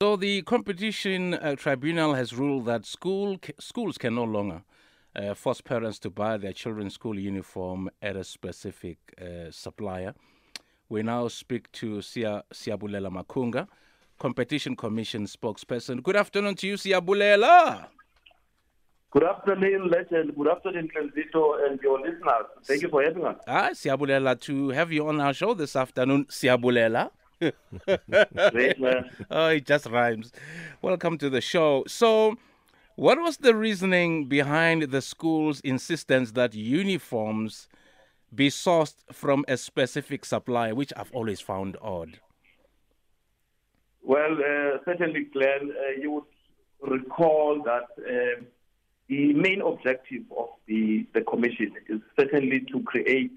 So the competition uh, tribunal has ruled that school schools can no longer uh, force parents to buy their children's school uniform at a specific uh, supplier. We now speak to Sia, Siyabulela Makunga, Competition Commission spokesperson. Good afternoon to you, Siyabulela. Good afternoon, Legend. Good afternoon, Transito, and your listeners. Thank you for having us. Ah, Siyabulela, to have you on our show this afternoon, Siyabulela. Great, man. oh, it just rhymes. Welcome to the show. So, what was the reasoning behind the school's insistence that uniforms be sourced from a specific supplier, which I've always found odd? Well, uh, certainly, Glenn, uh, you would recall that uh, the main objective of the, the commission is certainly to create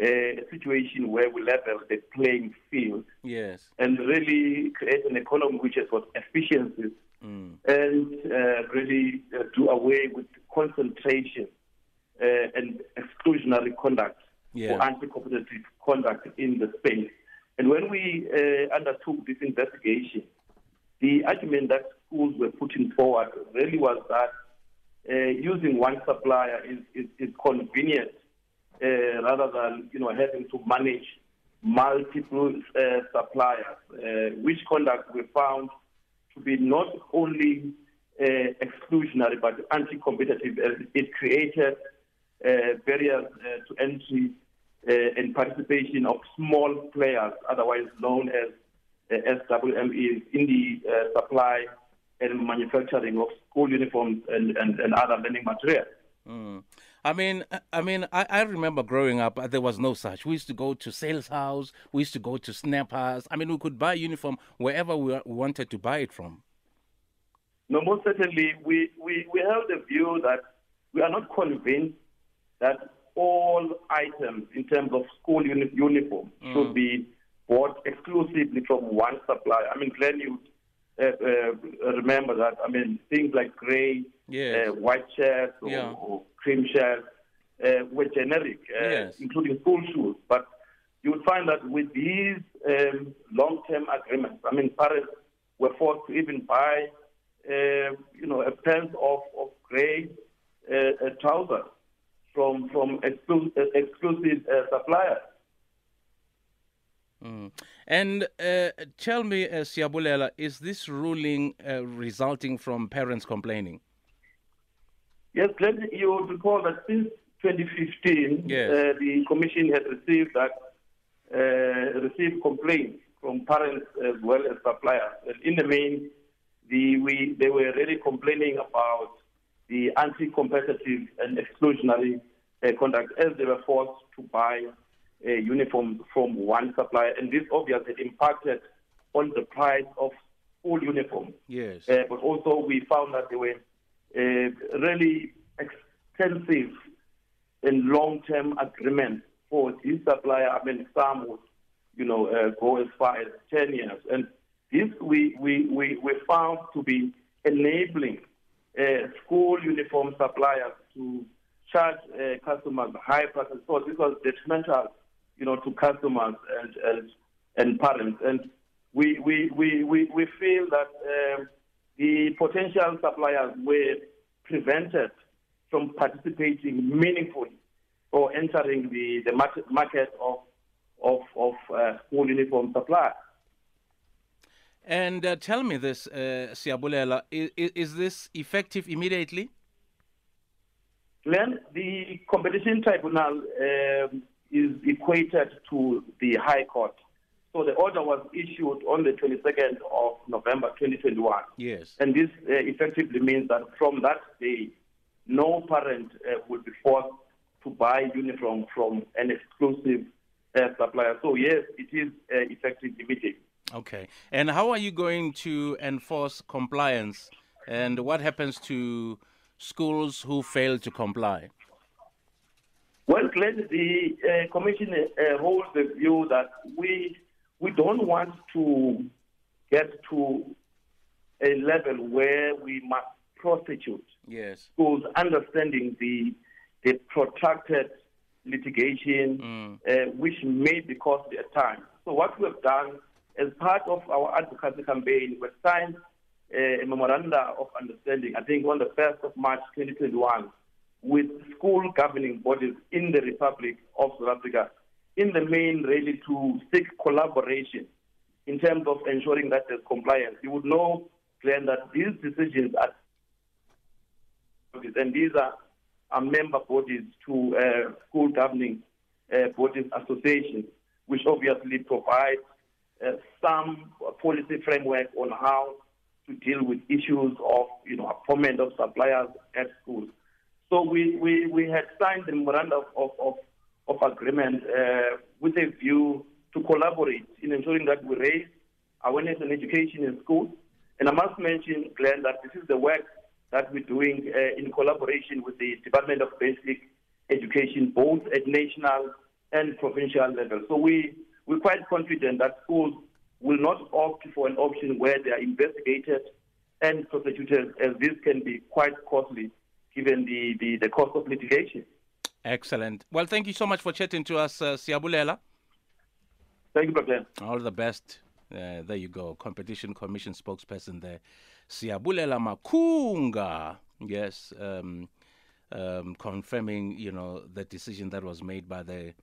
a situation where we level the playing field yes. and really create an economy which has got efficiencies mm. and uh, really uh, do away with concentration uh, and exclusionary conduct yeah. or anti-competitive conduct in the space. And when we uh, undertook this investigation, the argument that schools were putting forward really was that uh, using one supplier is, is, is convenient uh, rather than you know having to manage multiple uh, suppliers, uh, which conduct we found to be not only uh, exclusionary but anti-competitive it created uh, barriers to entry and participation of small players, otherwise known as SWMEs, in the supply and manufacturing of school uniforms and, and, and other learning materials. Mm. I mean, I mean, I, I remember growing up. Uh, there was no such. We used to go to sales house. We used to go to snappers. I mean, we could buy uniform wherever we wanted to buy it from. No, most certainly, we, we, we held the view that we are not convinced that all items in terms of school uni- uniform mm. should be bought exclusively from one supplier. I mean, Glenn, you uh, uh, remember that. I mean, things like gray, yes. uh, white shirts, or, yeah. or cream shirts uh, were generic, uh, yes. including school shoes. But you would find that with these um, long-term agreements, I mean, parents were forced to even buy, uh, you know, a pair of, of gray trousers from from exclu- exclusive suppliers. Mm. And uh, tell me, uh, Siyabulela, is this ruling uh, resulting from parents complaining? Yes, Glenn, you recall that since 2015, yes. Uh, the commission had received that uh, received complaints from parents as well as suppliers. And in the main, the, we, they were really complaining about the anti-competitive and exclusionary uh, conduct as they were forced to buy uh, uniforms from one supplier, and this obviously impacted on the price of all uniforms. Yes. Uh, but also we found that there were really extensive and long-term agreements for this supplier. I mean, some would, you know, uh, go as far as 10 years. And this we, we, we, we found to be enabling uh, school uniform suppliers to charge uh, customers high prices. So this was detrimental you know, to customers and and, and parents. And we we, we, we, we feel that um, the potential suppliers were prevented from participating meaningfully or entering the, the market, market of of, of uh, school uniform supply. And uh, tell me this, uh, Siyabulela, is, is this effective immediately? Glenn, the competition tribunal um, is equated to the High Court. So the order was issued on the 22nd of November 2021. Yes. And this uh, effectively means that from that day, no parent uh, will be forced to buy uniform from an exclusive uh, supplier. So yes, it is uh, effective immediately. Okay. And how are you going to enforce compliance? And what happens to schools who fail to comply? Well, Glenn, the uh, Commission uh, holds the view that we we don't want to get to a level where we must prosecute yes. schools, understanding the the protracted litigation, mm. uh, which may be costly at times. So what we have done as part of our advocacy campaign, we signed uh, a memorandum of understanding, I think on the 1st of March 2021, with school governing bodies in the Republic of South Africa, in the main really to seek collaboration in terms of ensuring that there's compliance. You would know, Glenn, that these decisions are and these are, are member bodies to uh, school governing uh, bodies associations, which obviously provide uh, some policy framework on how to deal with issues of you know appointment of suppliers at schools. So we, we, we had signed the memorandum of, of, of agreement uh, with a view to collaborate in ensuring that we raise awareness and education in schools. And I must mention, Glenn, that this is the work that we're doing uh, in collaboration with the Department of Basic Education, both at national and provincial level. So we, we're quite confident that schools will not opt for an option where they are investigated and prosecuted, as this can be quite costly given the, the, the cost of litigation. Excellent. Well, thank you so much for chatting to us, uh, Siyabulela. Thank you, Brother. All the best. Uh, there you go. Competition Commission spokesperson there. Siyabulela Makunga. Yes. Um, um, confirming, you know, the decision that was made by the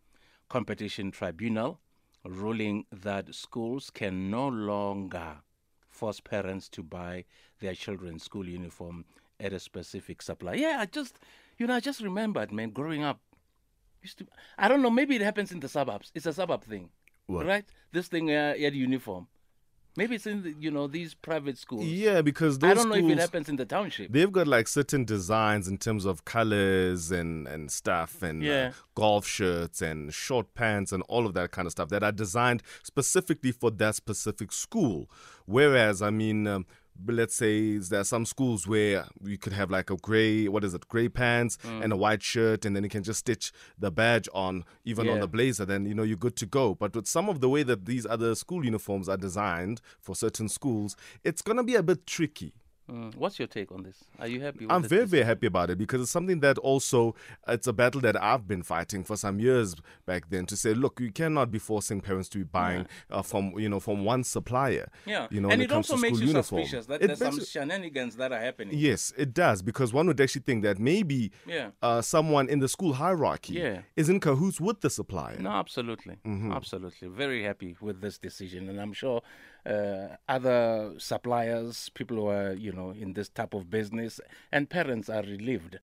Competition Tribunal, ruling that schools can no longer force parents to buy their children's school uniform at a specific supplier. Yeah, I just, you know, I just remembered, man, growing up. Used to, I don't know, maybe it happens in the suburbs. It's a suburb thing, What? right? This thing uh, at uniform. Maybe it's in the, you know these private schools. Yeah, because those I don't know if it happens in the township. They've got like certain designs in terms of colors and, and stuff and Yeah. uh, golf shirts and short pants and all of that kind of stuff that are designed specifically for that specific school. Whereas, I mean, um, let's say there are some schools where you could have like a gray, what is it, gray pants Mm. and a white shirt, and then you can just stitch the badge on, even on the blazer, then you know you're good to go. But with some of the way that these other school uniforms are designed for certain schools, it's gonna be a bit tricky. Mm. What's your take on this? Are you happy? with I'm very, very happy about it because it's something that also it's a battle that I've been fighting for some years back then to say, look, you cannot be forcing parents to be buying uh, from you know from one supplier. Yeah, you know, and when it, also makes you uniform. suspicious that It there's some shenanigans that are happening. Yes, it does because one would actually think that maybe Yeah. uh, someone in the school hierarchy Yeah. is in cahoots with the supplier. No, absolutely, Mm-hmm. absolutely. Very happy with this decision, and I'm sure uh, other suppliers, people who are you know in this type of business, and parents are relieved